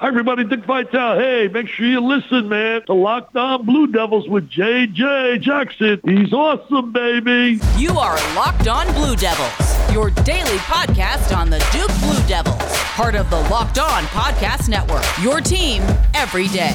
Hi, everybody. Dick Vitale. Hey, make sure you listen, man. To Locked On Blue Devils with JJ Jackson. He's awesome, baby. You are Locked On Blue Devils, your daily podcast on the Duke Blue Devils, part of the Locked On Podcast Network. Your team every day.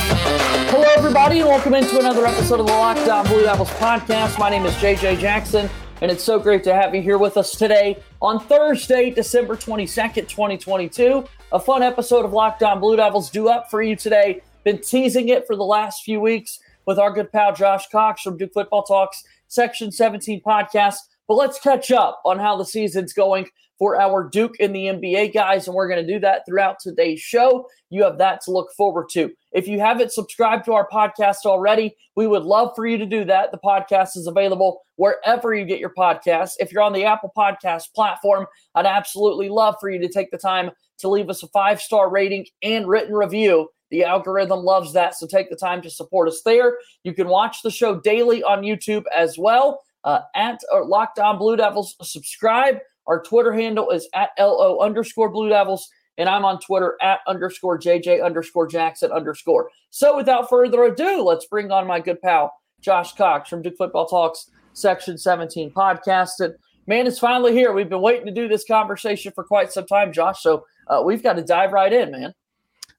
Hello, everybody, and welcome into another episode of the Locked On Blue Devils podcast. My name is JJ Jackson, and it's so great to have you here with us today on Thursday, December 22nd, 2022 a fun episode of Locked On Blue Devils due up for you today. Been teasing it for the last few weeks with our good pal Josh Cox from Duke Football Talks Section 17 podcast. But let's catch up on how the season's going for our Duke in the NBA guys, and we're going to do that throughout today's show. You have that to look forward to. If you haven't subscribed to our podcast already, we would love for you to do that. The podcast is available wherever you get your podcasts. If you're on the Apple Podcast platform, I'd absolutely love for you to take the time to leave us a five star rating and written review. The algorithm loves that, so take the time to support us there. You can watch the show daily on YouTube as well uh, at Locked On Blue Devils. Subscribe. Our Twitter handle is at LO underscore Blue Devils, and I'm on Twitter at underscore JJ underscore Jackson underscore. So without further ado, let's bring on my good pal, Josh Cox from Duke Football Talks Section 17 podcast. And man, it's finally here. We've been waiting to do this conversation for quite some time, Josh. So uh, we've got to dive right in, man.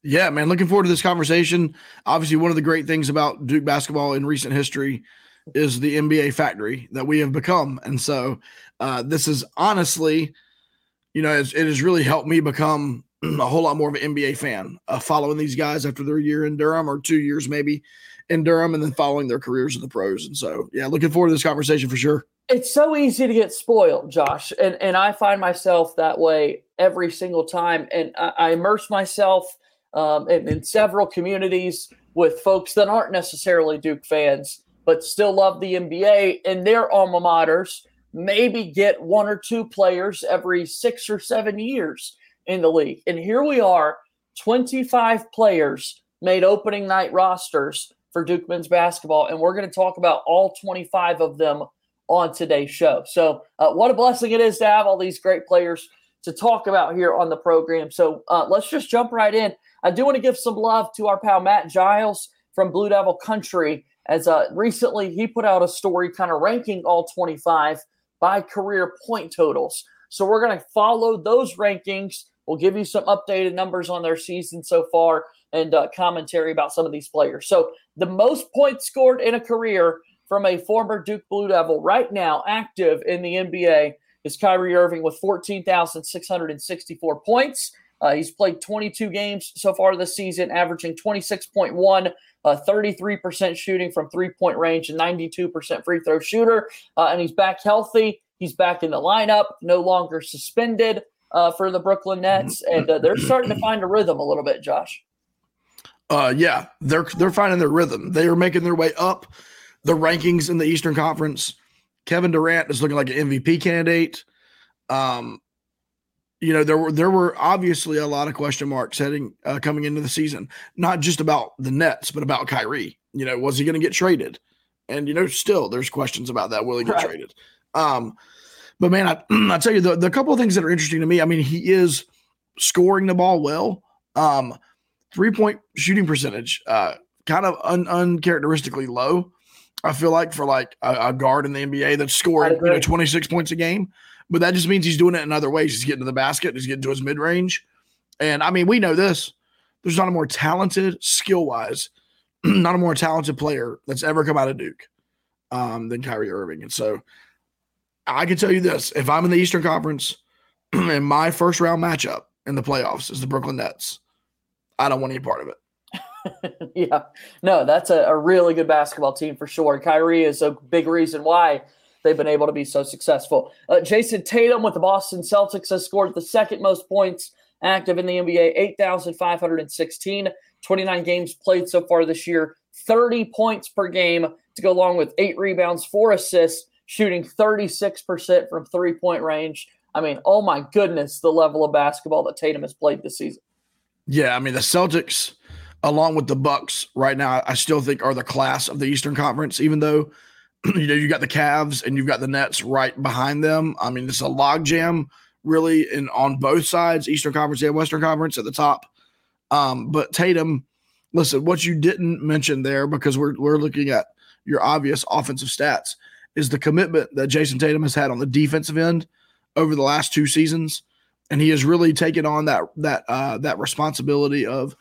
Yeah, man. Looking forward to this conversation. Obviously, one of the great things about Duke basketball in recent history is the NBA factory that we have become. And so uh, this is honestly, you know, it has really helped me become a whole lot more of an NBA fan, uh, following these guys after their year in Durham or two years maybe in Durham and then following their careers in the pros. And so, yeah, looking forward to this conversation for sure. It's so easy to get spoiled, Josh. And, and I find myself that way every single time. And I, I immerse myself um, in, in several communities with folks that aren't necessarily Duke fans, but still love the NBA and their alma maters. Maybe get one or two players every six or seven years in the league. And here we are 25 players made opening night rosters for Duke men's basketball. And we're going to talk about all 25 of them on today's show. So, uh, what a blessing it is to have all these great players to talk about here on the program. So, uh, let's just jump right in. I do want to give some love to our pal Matt Giles from Blue Devil Country, as uh, recently he put out a story kind of ranking all 25 by career point totals. So, we're going to follow those rankings. We'll give you some updated numbers on their season so far and uh, commentary about some of these players. So, the most points scored in a career from a former Duke Blue Devil right now active in the NBA is Kyrie Irving with 14,664 points. Uh, he's played 22 games so far this season, averaging 26.1, uh, 33% shooting from three point range, and 92% free throw shooter. Uh, and he's back healthy. He's back in the lineup, no longer suspended uh, for the Brooklyn Nets. And uh, they're starting to find a rhythm a little bit, Josh. Uh, yeah, they're they're finding their rhythm. They are making their way up the rankings in the Eastern Conference. Kevin Durant is looking like an MVP candidate. Um, you know there were there were obviously a lot of question marks heading uh, coming into the season, not just about the Nets, but about Kyrie. You know, was he going to get traded? And you know, still there's questions about that. Will he get right. traded? Um, but man, I I tell you the the couple of things that are interesting to me. I mean, he is scoring the ball well. Um, three point shooting percentage, uh, kind of un- uncharacteristically low. I feel like for like a, a guard in the NBA that's scoring you know 26 points a game, but that just means he's doing it in other ways. He's getting to the basket, he's getting to his mid range, and I mean we know this. There's not a more talented, skill wise, not a more talented player that's ever come out of Duke um, than Kyrie Irving, and so I can tell you this: if I'm in the Eastern Conference and my first round matchup in the playoffs is the Brooklyn Nets, I don't want any part of it. yeah, no, that's a, a, really good basketball team for sure. Kyrie is a big reason why they've been able to be so successful. Uh, Jayson Tatum with the Boston Celtics has scored the second most points active in the NBA, 8,516, 29 games played so far this year, 30 points per game to go along with eight rebounds, four assists, shooting 36% from three point range. I mean, oh my goodness, the level of basketball that Tatum has played this season. Yeah, I mean, the Celtics along with the Bucks right now, I still think are the class of the Eastern Conference, even though you know you got the Cavs and you've got the Nets right behind them. I mean, it's a logjam really in on both sides, Eastern Conference and Western Conference at the top. Um, but Tatum, listen, what you didn't mention there because we're we're looking at your obvious offensive stats is the commitment that Jayson Tatum has had on the defensive end over the last two seasons, and he has really taken on that that uh, that responsibility of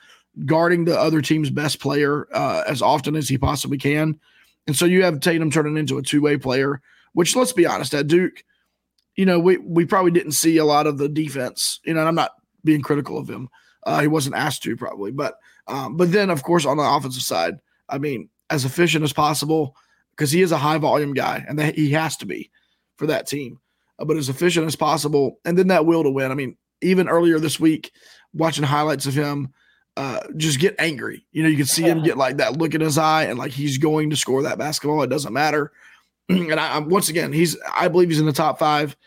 guarding the other team's best player uh, as often as he possibly can. And so you have Tatum turning into a two way player, which let's be honest, at Duke, you know, we we probably didn't see a lot of the defense. You know, and I'm not being critical of him. Uh, he wasn't asked to probably, but um, but then of course on the offensive side, I mean, as efficient as possible because he is a high volume guy and that he has to be for that team, uh, but as efficient as possible, and then that will to win. I mean, even earlier this week, watching highlights of him. Uh, just get angry. You know, you can see him get like that look in his eye and like he's going to score that basketball. It doesn't matter. and I, am once again, he's I believe he's in the top five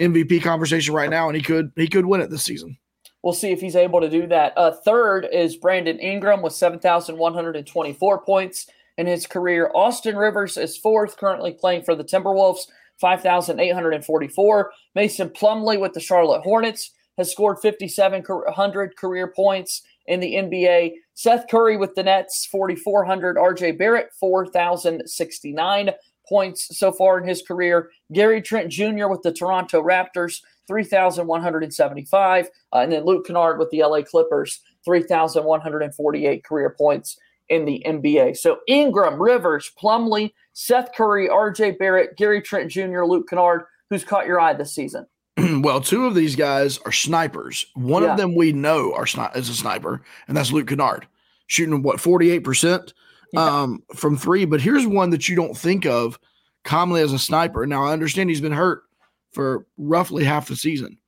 MVP conversation right now, and he could he could win it this season. We'll see if he's able to do that. Uh, third is Brandon Ingram with 7,124 points in his career. Austin Rivers is fourth, currently playing for the Timberwolves, 5,844. Mason Plumlee with the Charlotte Hornets has scored 5,700 career points in the NBA. Seth Curry with the Nets, 4,400. RJ Barrett, 4,069 points so far in his career. Gary Trent Jr. with the Toronto Raptors, 3,175. Uh, and then Luke Kennard with the LA Clippers, 3,148 career points in the NBA. So Ingram, Rivers, Plumlee, Seth Curry, RJ Barrett, Gary Trent Jr., Luke Kennard. Who's caught your eye this season? Well, two of these guys are snipers. One yeah. of them we know are sni- is a sniper, and that's Luke Kennard, shooting what forty eight percent um, from three. But here's one that you don't think of commonly as a sniper. Now I understand he's been hurt for roughly half the season.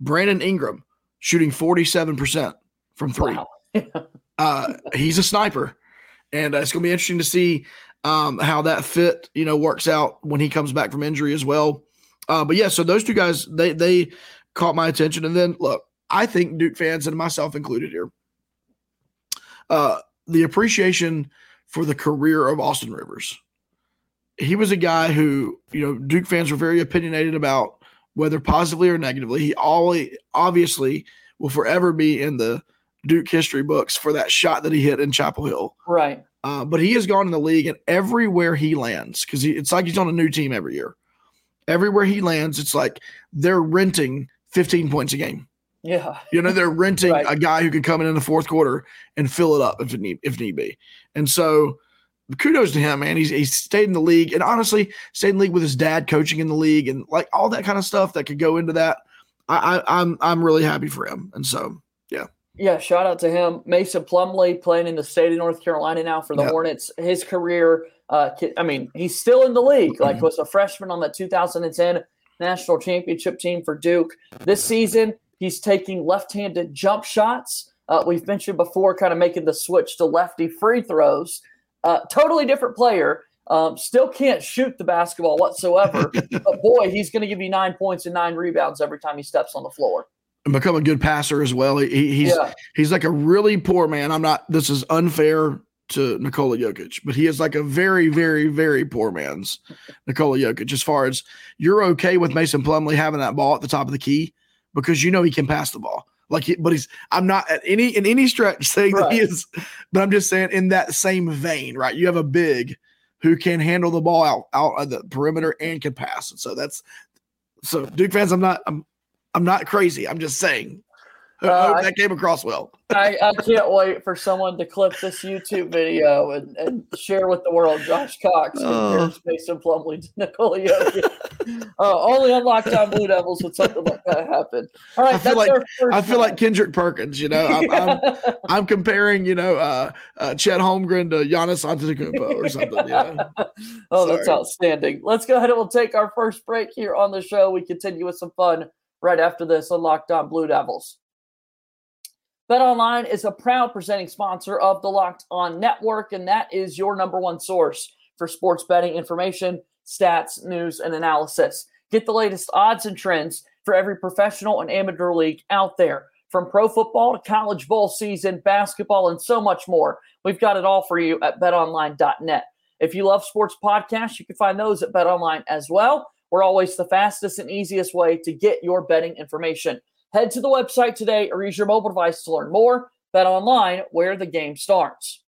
Brandon Ingram shooting 47% from three. Wow. uh, he's a sniper. And uh, it's going to be interesting to see um, how that fit, you know, works out when he comes back from injury as well. Uh, but yeah, so those two guys, they they caught my attention. And then look, I think Duke fans and myself included here, uh, the appreciation for the career of Austin Rivers he was a guy who, you know, Duke fans were very opinionated about, whether positively or negatively. He always obviously will forever be in the Duke history books for that shot that he hit in Chapel Hill. Right. Uh, but he has gone in the league and everywhere he lands, because it's like he's on a new team every year. Everywhere he lands, it's like they're renting 15 points a game. Yeah. You know, they're renting right. a guy who can come in in the fourth quarter and fill it up if it need if need be. And so kudos to him, man. He's he stayed in the league and honestly stayed in the league with his dad coaching in the league and like all that kind of stuff that could go into that. I, I I'm I'm really happy for him. And so yeah. Yeah, shout out to him. Mason Plumlee playing in the state of North Carolina now for the yep. Hornets. His career, uh, I mean, he's still in the league. Like mm-hmm. was a freshman on the 2010 national championship team for Duke. This season, he's taking left-handed jump shots. Uh, we've mentioned before, kind of making the switch to lefty free throws. Uh, totally different player. Um, still can't shoot the basketball whatsoever. but boy, he's going to give you nine points and nine rebounds every time he steps on the floor. And become a good passer as well. He, he's yeah. he's like a really poor man. I'm not. This is unfair to Nikola Jokic, but he is like a very, very, very poor man's Nikola Jokic. As far as you're okay with Mason Plumlee having that ball at the top of the key because you know he can pass the ball. Like, he, but he's I'm not at any in any stretch saying right. that he is, but I'm just saying in that same vein, right? You have a big who can handle the ball out out of the perimeter and can pass, and so that's so Duke fans. I'm not I'm I'm not crazy. I'm just saying uh, that came across well. I, I can't wait for someone to clip this YouTube video and, and share with the world Josh Cox compares uh, Mason Plumlee to Jokic. uh, only on Locked On Blue Devils would something like that happen. All right, I feel like I feel like Kendrick Perkins. You know, I'm, I'm, I'm comparing you know uh, uh, Chet Holmgren to Giannis Antetokounmpo or something. You know? oh, Sorry. that's outstanding. Let's go ahead and we'll take our first break here on the show. We continue with some fun right after this on Locked On Blue Devils. BetOnline is a proud presenting sponsor of the Locked On Network, and that is your number one source for sports betting information, stats, news, and analysis. Get the latest odds and trends for every professional and amateur league out there. From pro football to college bowl season, basketball, and so much more. We've got it all for you at betonline.net. If you love sports podcasts, you can find those at betonline as well. We're always the fastest and easiest way to get your betting information. Head to the website today or use your mobile device to learn more. Bet online, where the game starts.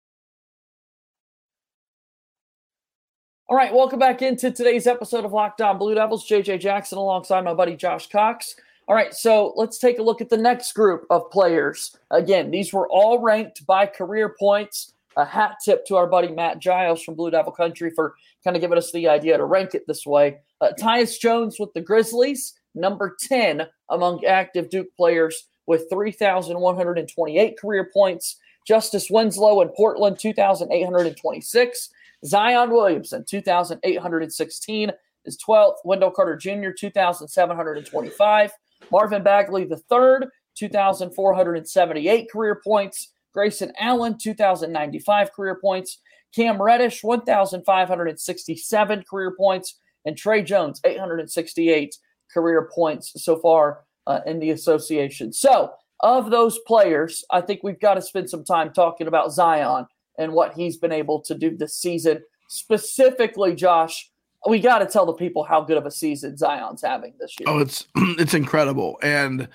All right, welcome back into today's episode of Locked On Blue Devils. JJ Jackson alongside my buddy Josh Cox. All right, so let's take a look at the next group of players. Again, these were all ranked by career points. A hat tip to our buddy Matt Giles from Blue Devil Country for kind of giving us the idea to rank it this way. Uh, Tyus Jones with the Grizzlies, number 10 among active Duke players with 3,128 career points. Justice Winslow in Portland, 2,826. Zion Williamson, 2,816 is 12th. Wendell Carter Jr., 2,725. Marvin Bagley III, 2,478 career points. Grayson Allen, 2,095 career points. Cam Reddish, 1,567 career points. And Tre Jones, 868 career points so far uh, in the association. So, of those players, I think we've got to spend some time talking about Zion and what he's been able to do this season. Specifically, Josh, we got to tell the people how good of a season Zion's having this year. Oh, it's it's incredible. And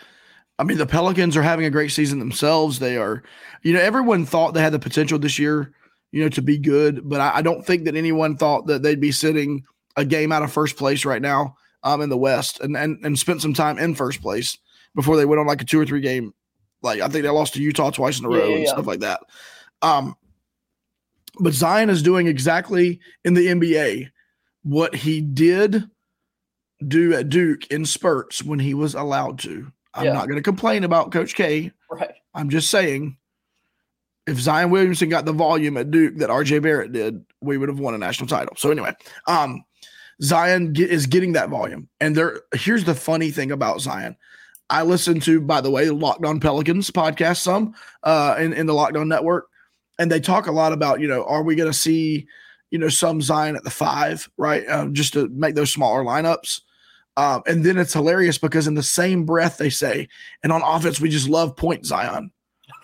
I mean, the Pelicans are having a great season themselves. They are, you know, everyone thought they had the potential this year, you know, to be good, but I, I don't think that anyone thought that they'd be sitting a game out of first place right now um, in the West and, and and spent some time in first place before they went on like a two or three game. Like I think they lost to Utah twice in a row yeah, yeah, and yeah. stuff like that. Um, but Zion is doing exactly in the NBA what he did do at Duke in spurts when he was allowed to. I'm not going to complain about Coach K. Right. I'm just saying if Zion Williamson got the volume at Duke that RJ Barrett did, we would have won a national title. So anyway, um, Zion get, is getting that volume. And there, here's the funny thing about Zion. I listen to, by the way, Locked On Pelicans podcast some uh, in, in the Locked On Network, and they talk a lot about, you know, are we going to see, you know, some Zion at the five, right? Um, just to make those smaller lineups. Um, and then it's hilarious because in the same breath they say, and on offense, we just love point Zion.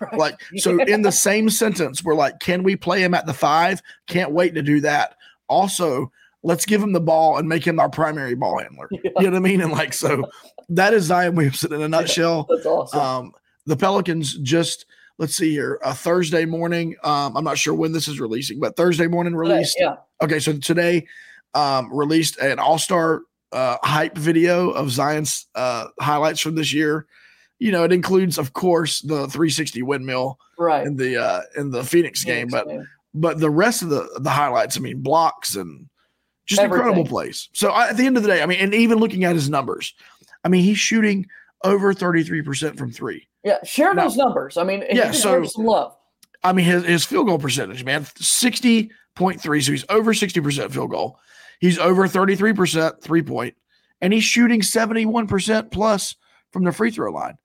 Right. Like, so in the same sentence, we're like, can we play him at the five? Can't wait to do that. Also, let's give him the ball and make him our primary ball handler. Yeah. You know what I mean? And like, so that is Zion Williamson in a nutshell. Yeah, that's awesome. Um, the Pelicans just, let's see here, a Thursday morning. Um, I'm not sure when this is releasing, but Thursday morning released. Today, yeah. Okay. So today, um, released an all star uh, hype video of Zion's uh, highlights from this year. You know, it includes, of course, the 360 windmill right in the uh, in the Phoenix, Phoenix game, but game. but the rest of the the highlights, I mean, blocks and just Everything. incredible plays. So I, at the end of the day, I mean, and even looking at his numbers, I mean, he's shooting over 33% from three. Yeah, share now, those numbers. I mean, yeah, so some love. I mean, his, his field goal percentage, man, 60.3. So he's over 60% field goal. He's over 33% three point, and he's shooting 71% plus from the free throw line.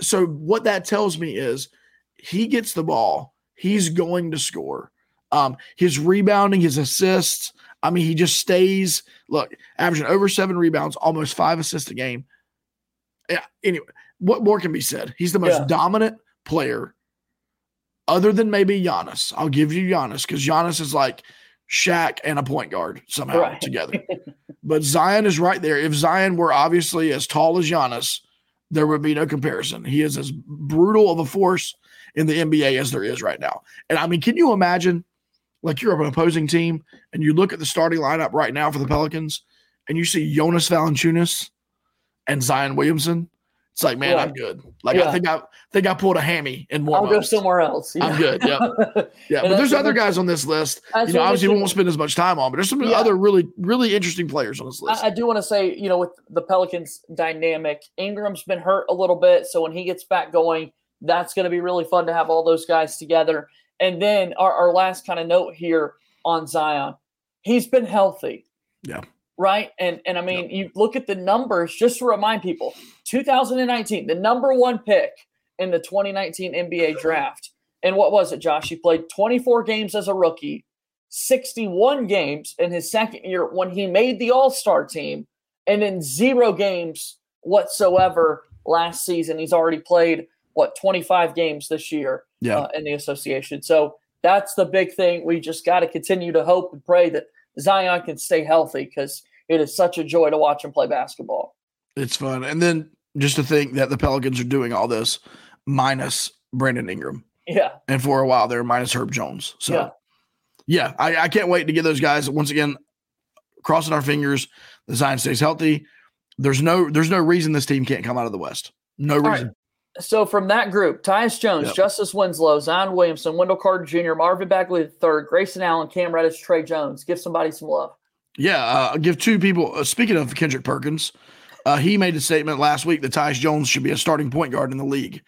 So, what that tells me is he gets the ball, he's going to score. Um, his rebounding, his assists, I mean, he just stays, look, averaging over seven rebounds, almost five assists a game. Yeah, anyway, what more can be said? He's the most yeah. dominant player other than maybe Giannis. I'll give you Giannis because Giannis is like Shaq and a point guard somehow right. together. but Zion is right there. If Zion were obviously as tall as Giannis, there would be no comparison. He is as brutal of a force in the NBA as there is right now. And I mean, can you imagine like you're an opposing team and you look at the starting lineup right now for the Pelicans and you see Jonas Valanciunas and Zion Williamson? It's like, man, I'm good. Like yeah. I think I think I pulled a hammy in more. I'll go somewhere else. Yeah. I'm good. Yeah, yeah. but there's other guys on this list. You know, obviously we won't spend as much time on, but there's some yeah. other really really interesting players on this list. I, I do want to say, you know, with the Pelicans dynamic, Ingram's been hurt a little bit, so when he gets back going, that's going to be really fun to have all those guys together. And then our, our last kind of note here on Zion, he's been healthy. Yeah right? And and I mean, yep. you look at the numbers just to remind people. 2019, the number one pick in the 2019 NBA draft. And what was it, Josh? He played 24 games as a rookie, 61 games in his second year when he made the All-Star team, and then zero games whatsoever last season. He's already played what 25 games this year yeah. uh, in the association. So that's the big thing. We just got to continue to hope and pray that Zion can stay healthy because it is such a joy to watch him play basketball. It's fun. And then just to think that the Pelicans are doing all this minus Brandon Ingram. Yeah. And for a while there, minus Herb Jones. So, Yeah. yeah, I, I can't wait to get those guys once again. Crossing our fingers, the Zion stays healthy. There's no there's no reason this team can't come out of the West. No right. reason. So from that group, Tyus Jones, Yep. Justice Winslow, Zion Williamson, Wendell Carter Jr., Marvin Bagley III, Grayson Allen, Cam Reddish, Tre Jones. Give somebody some love. Yeah, uh, give two people. Uh, speaking of Kendrick Perkins, uh, he made a statement last week that Tyus Jones should be a starting point guard in the league.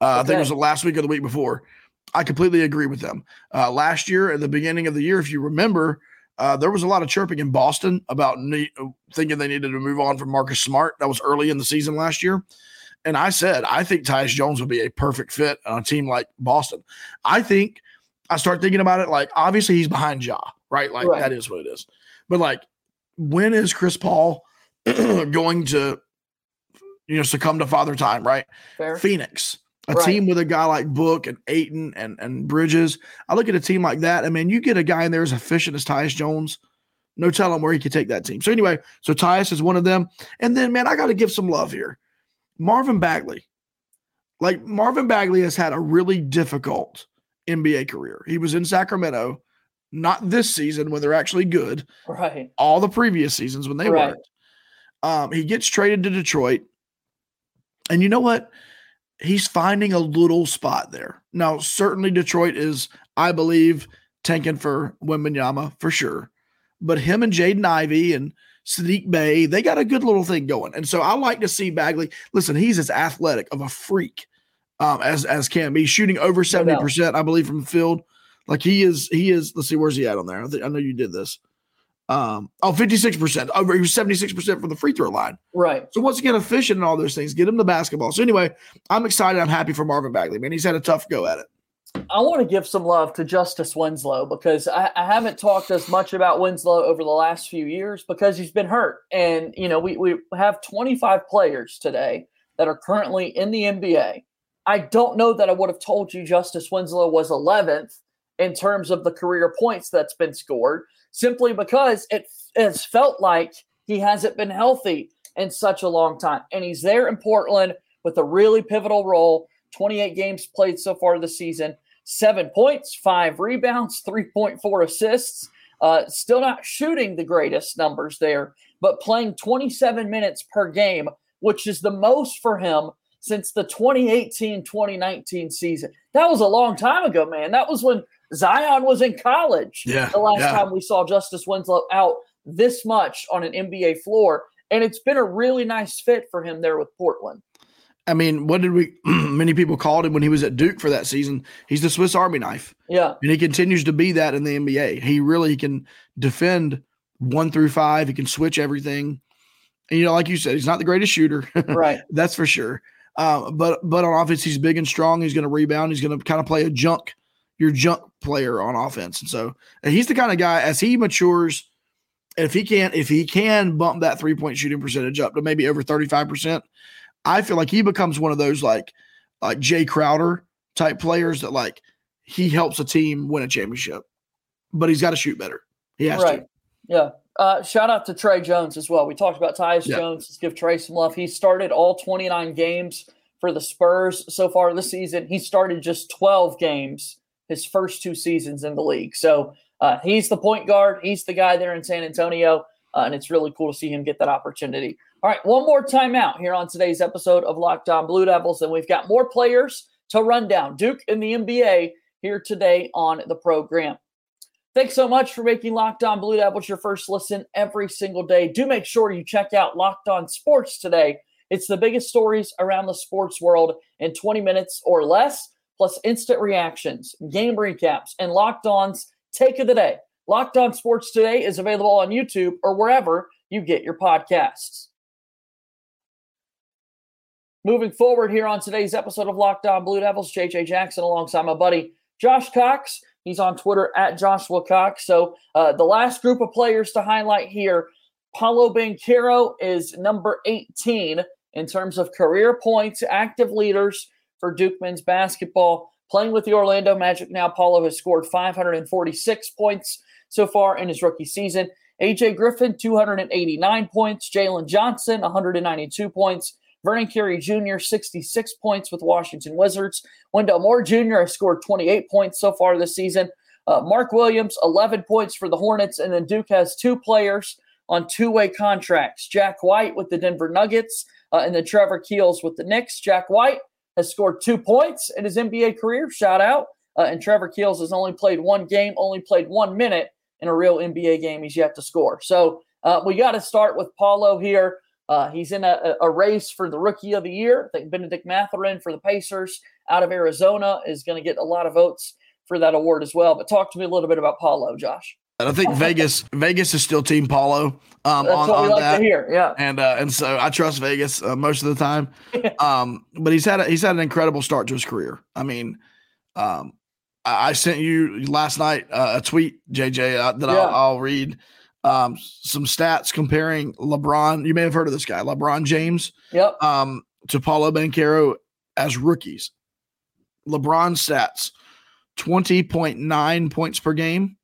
Uh, I think it was the last week or the week before. I completely agree with them. Uh, last year, at the beginning of the year, if you remember, uh, there was a lot of chirping in Boston about ne- thinking they needed to move on from Marcus Smart. That was early in the season last year. And I said, I think Tyus Jones would be a perfect fit on a team like Boston. I think I start thinking about it like obviously he's behind Ja, right? Like Right. that is what it is. But like, when is Chris Paul going to, you know, succumb to father time, right? Fair. Phoenix, a Right. team with a guy like Book and Ayton and and Bridges. I look at a team like that. I mean, you get a guy in there as efficient as Tyus Jones. No telling where he could take that team. So anyway, so Tyus is one of them. And then, man, I got to give some love here. Marvin Bagley. Like Marvin Bagley has had a really difficult NBA career. He was in Sacramento, not this season when they're actually good Right. all the previous seasons when they Right. weren't. Um, he gets traded to Detroit. And you know what? He's finding a little spot there. Now, certainly Detroit is, I believe, tanking for Wembanyama for sure. But him and Jaden Ivey and Saddiq Bey, they got a good little thing going. And so I like to see Bagley. Listen, he's as athletic of a freak um, as as can be, shooting over 70%, I believe, from the field. Like he is, he is, let's see, where's he at on there? I, think, I know you did this. Um, oh, 56%. Over he was 76% from the free throw line. Right. So once again, efficient and all those things, get him the basketball. So anyway, I'm excited. I'm happy for Marvin Bagley. Man, he's had a tough go at it. I want to give some love to Justice Winslow because I, I haven't talked as much about Winslow over the last few years because he's been hurt. And, you know, we, we have 25 players today that are currently in the NBA. I don't know that I would have told you Justice Winslow was 11th in terms of the career points that's been scored, simply because it has felt like he hasn't been healthy in such a long time. And he's there in Portland with a really pivotal role. 28 games played so far this season, seven points, five rebounds, 3.4 assists. Uh, still not shooting the greatest numbers there, but playing 27 minutes per game, which is the most for him since the 2018 2019 season. That was a long time ago, man. That was when Zion was in college. Yeah, The last yeah. time we saw Justice Winslow out this much on an NBA floor. And it's been a really nice fit for him there with Portland. I mean, what did we? many people called him when he was at Duke for that season. He's the Swiss Army knife, Yeah. and he continues to be that in the NBA. He really can defend one through five. He can switch everything. And you know, like you said, he's not the greatest shooter. Right. That's for sure. Uh, but but on offense, he's big and strong. He's going to rebound. He's going to kind of play a junk, your junk player on offense. And so and he's the kind of guy as he matures, if he can if he can bump that three point shooting percentage up to maybe over thirty five percent, I feel like he becomes one of those like like Jae Crowder type players that like he helps a team win a championship, but he's got to shoot better. He has right. to. Yeah. Uh, shout out to Tre Jones as well. We talked about Tyus Yeah. Jones. Let's give Tre some love. He started all 29 games for the Spurs so far this season. He started just 12 games his first two seasons in the league. So uh, he's the point guard. He's the guy there in San Antonio. Uh, and it's really cool to see him get that opportunity. All right, one more timeout here on today's episode of Locked On Blue Devils. And we've got more players to run down. Duke in the NBA here today on the program. Thanks so much for making Locked On Blue Devils your first listen every single day. Do make sure you check out Locked On Sports today. It's the biggest stories around the sports world in 20 minutes or less, plus instant reactions, game recaps, and Locked On's take of the day. Locked On Sports Today is available on YouTube or wherever you get your podcasts. Moving forward here on today's episode of Locked On Blue Devils, JJ Jackson alongside my buddy Josh Cox. He's on Twitter at Joshua Cox. So uh, the last group of players to highlight here, Paolo Banchero is number 18 in terms of career points, active leaders for Duke men's basketball. Playing with the Orlando Magic now, Paolo has scored 546 points so far in his rookie season. AJ Griffin, 289 points. Jalen Johnson, 192 points. Vernon Carey Jr., 66 points with Washington Wizards. Wendell Moore Jr. has scored 28 points so far this season. Uh, Mark Williams, 11 points for the Hornets. And then Duke has two players on two way contracts Jack White with the Denver Nuggets, uh, and then Trevor Keels with the Knicks. Jack White has scored two points in his NBA career. Shout out. Uh, and Trevor Keels has only played one game, only played one minute in a real NBA game. He's yet to score. So uh, we got to start with Paolo here. Uh, he's in a, a, race for the rookie of the year. I think Bennedict Mathurin for the Pacers out of Arizona is going to get a lot of votes for that award as well. But talk to me a little bit about Paolo, Josh. I think Vegas Vegas is still Team Paolo. Um, That's on, what we like that. to hear. Yeah, and uh, and so I trust Vegas uh, most of the time. um, but he's had a, he's had an incredible start to his career. I mean, um, I, I sent you last night uh, a tweet, JJ, uh, that yeah. I'll, I'll, read. Um, some stats comparing LeBron. You may have heard of this guy, LeBron James. Yep. Um, to Paolo Banchero as rookies. LeBron stats: twenty point nine points per game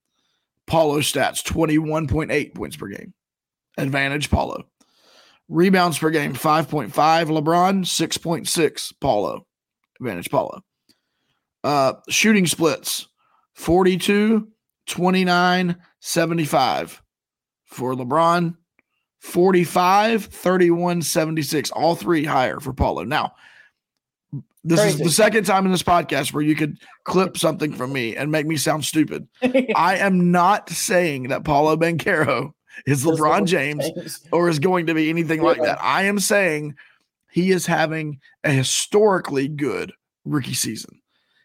Paolo stats 21.8 points per game. Advantage Paolo. Rebounds per game 5.5 LeBron, 6.6 Paolo. Advantage Paolo. Uh, shooting splits 42, 29, 75 for LeBron, 45, 31, 76. All three higher for Paolo. Now, this Crazy. is the second time in this podcast where you could clip something from me and make me sound stupid. I am not saying that Paolo Banchero is LeBron James, or is going to be anything like that. I am saying he is having a historically good rookie season.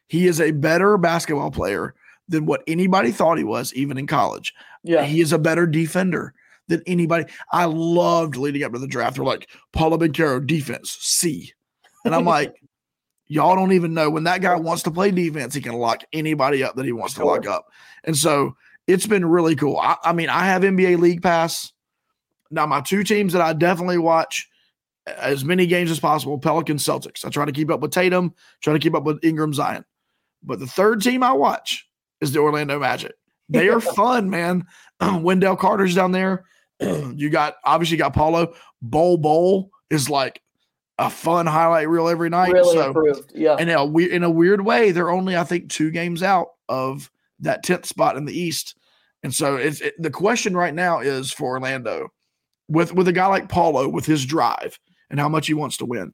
He is a better basketball player than what anybody thought he was, even in college. Yeah. He is a better defender than anybody. I loved leading up to the draft. They're like, Paolo Banchero, defense, C. And I'm like, Y'all don't even know when that guy wants to play defense, he can lock anybody up that he wants sure. to lock up. And so it's been really cool. I, I, mean, I have NBA League Pass. Now, my two teams that I definitely watch uh, as many games as possible Pelicans, Celtics. I try to keep up with Tatum, try to keep up with Ingram, Zion. But the third team I watch is the Orlando Magic. They are fun, man. Wendell Carter's down there. you got obviously you got Paolo. Bol Bol is like a fun highlight reel every night. Really so, improved, yeah. And in a, in a weird way, they're only I think two games out of that tenth spot in the East. And so it's it, the question right now is for Orlando, with with a guy like Paolo with his drive and how much he wants to win,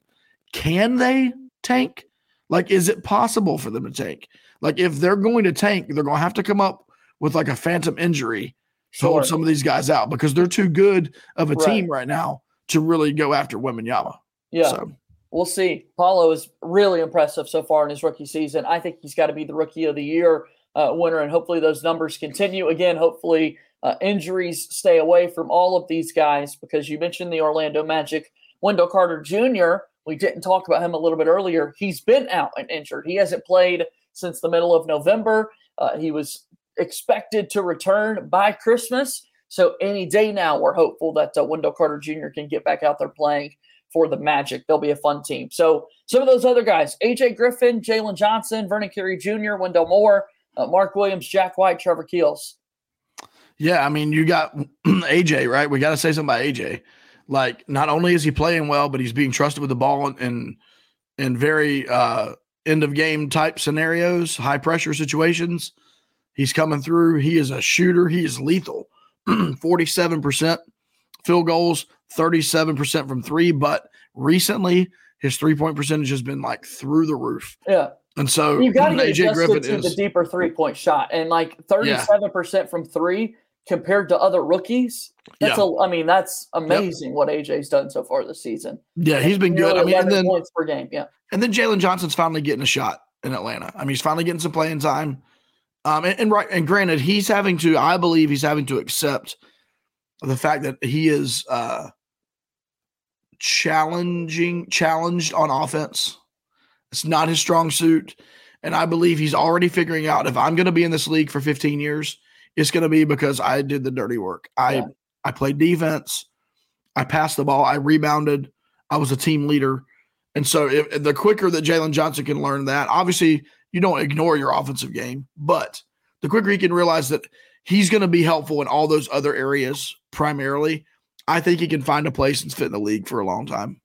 can they tank? Like, is it possible for them to tank? Like, if they're going to tank, they're going to have to come up with like a phantom injury to hold some of these guys out because they're too good of a right. team right now to really go after Wembanyama. Yeah. So. We'll see. Paolo is really impressive so far in his rookie season. I think he's got to be the rookie of the year uh, winner, and hopefully those numbers continue. Again, hopefully uh, injuries stay away from all of these guys because you mentioned the Orlando Magic. Wendell Carter Jr., we didn't talk about him a little bit earlier. He's been out and injured. He hasn't played since the middle of November. Uh, he was expected to return by Christmas. So any day now, we're hopeful that uh, Wendell Carter Jr. can get back out there playing for the Magic. They'll be a fun team. So some of those other guys: AJ Griffin, Jalen Johnson, Vernon Carey Jr., Wendell Moore, uh, Mark Williams, Jack White, Trevor Keels. Yeah, I mean, you got AJ, right? We got to say something about AJ. Like, not only is he playing well, but he's being trusted with the ball and and very uh, end of game type scenarios, high pressure situations. He's coming through. He is a shooter. He is lethal. 47% field goals, 37% from three, but recently his three point percentage has been like through the roof. Yeah. And so you've got to get AJ Griffin to is, the deeper three point shot and like 37% yeah. from three compared to other rookies. That's yeah. a, I mean, that's amazing yep. what AJ's done so far this season. Yeah, he's been good. I mean, and then, points per game. Yeah. And then Jalen Johnson's finally getting a shot in Atlanta. I mean, he's finally getting some playing time. Um, and, and right, and granted, he's having to, I believe he's having to accept the fact that he is uh challenging challenged on offense. It's not his strong suit. And I believe he's already figuring out if I'm going to be in this league for 15 years, it's going to be because I did the dirty work. I yeah. I played defense. I passed the ball. I rebounded. I was a team leader. And so if, the quicker that Jalen Johnson can learn that, obviously you don't ignore your offensive game, but the quicker he can realize that he's going to be helpful in all those other areas primarily, I think he can find a place and fit in the league for a long time.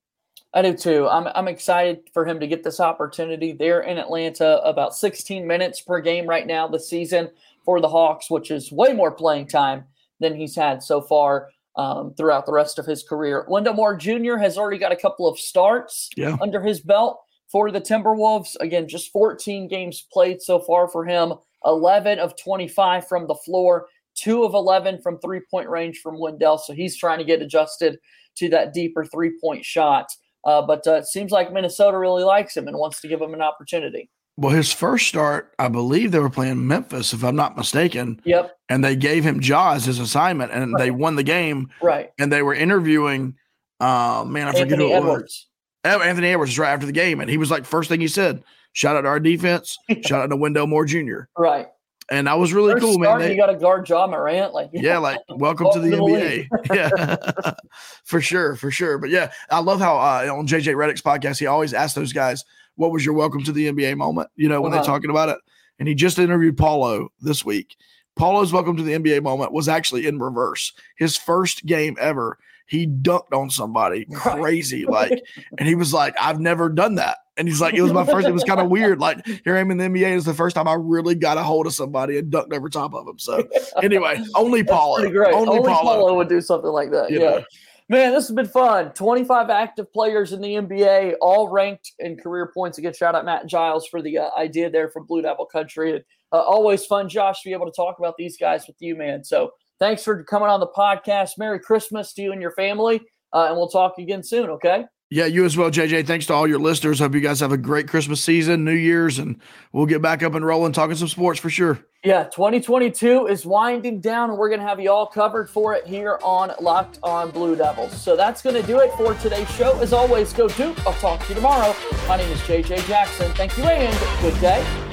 I do too. I'm I'm excited for him to get this opportunity. They're in Atlanta about 16 minutes per game right now this season for the Hawks, which is way more playing time than he's had so far um, throughout the rest of his career. Wendell Moore Jr. has already got a couple of starts Yeah. under his belt for the Timberwolves. Again, just 14 games played so far for him. 11 of 25 from the floor, two of 11 from three point range from Wendell. So he's trying to get adjusted to that deeper three point shot. Uh, but uh, it seems like Minnesota really likes him and wants to give him an opportunity. Well, his first start, I believe they were playing Memphis, if I'm not mistaken, Yep, and they gave him Jaws his assignment, and they won the game. right. And they were interviewing, uh, man, I forget Anthony who it was. Edwards. Oh, Anthony Edwards right after the game, and he was like, first thing he said, shout out to our defense, shout out to Wendell Moore Jr. Right. And that was really First cool, man. start, They- you got to guard Ja Morant. Like, yeah, like welcome to the to the NBA. yeah, for sure, for sure. But yeah, I love how uh, on JJ Redick's podcast he always asks those guys, "What was your welcome to the NBA moment?" You know, when Uh-huh. they're talking about it. And he just interviewed Paolo this week. Paolo's welcome to the NBA moment was actually in reverse. His first game ever, he dunked on somebody Right. crazy, like, and he was like, "I've never done that." And he's like, "It was my first. It was kind of weird. Like here I am in the NBA. It's the first time I really got a hold of somebody and dunked over top of him." So anyway, only Paolo. Only, Only. Paolo. would do something like that. You yeah. know. Man, this has been fun. 25 active players in the NBA, all ranked in career points. Again, shout out Matt Giles for the uh, idea there from Blue Devil Country. Uh, always fun, Josh, to be able to talk about these guys with you, man. So thanks for coming on the podcast. Merry Christmas to you and your family. Uh, and we'll talk again soon, okay? Yeah, you as well, JJ. Thanks to all your listeners. Hope you guys have a great Christmas season, New Year's, and we'll get back up and rolling talking some sports for sure. Yeah, 2022 is winding down, and we're going to have you all covered for it here on Locked on Blue Devils. So that's going to do it for today's show. As always, go Duke. I'll talk to you tomorrow. My name is JJ Jackson. Thank you, and good day.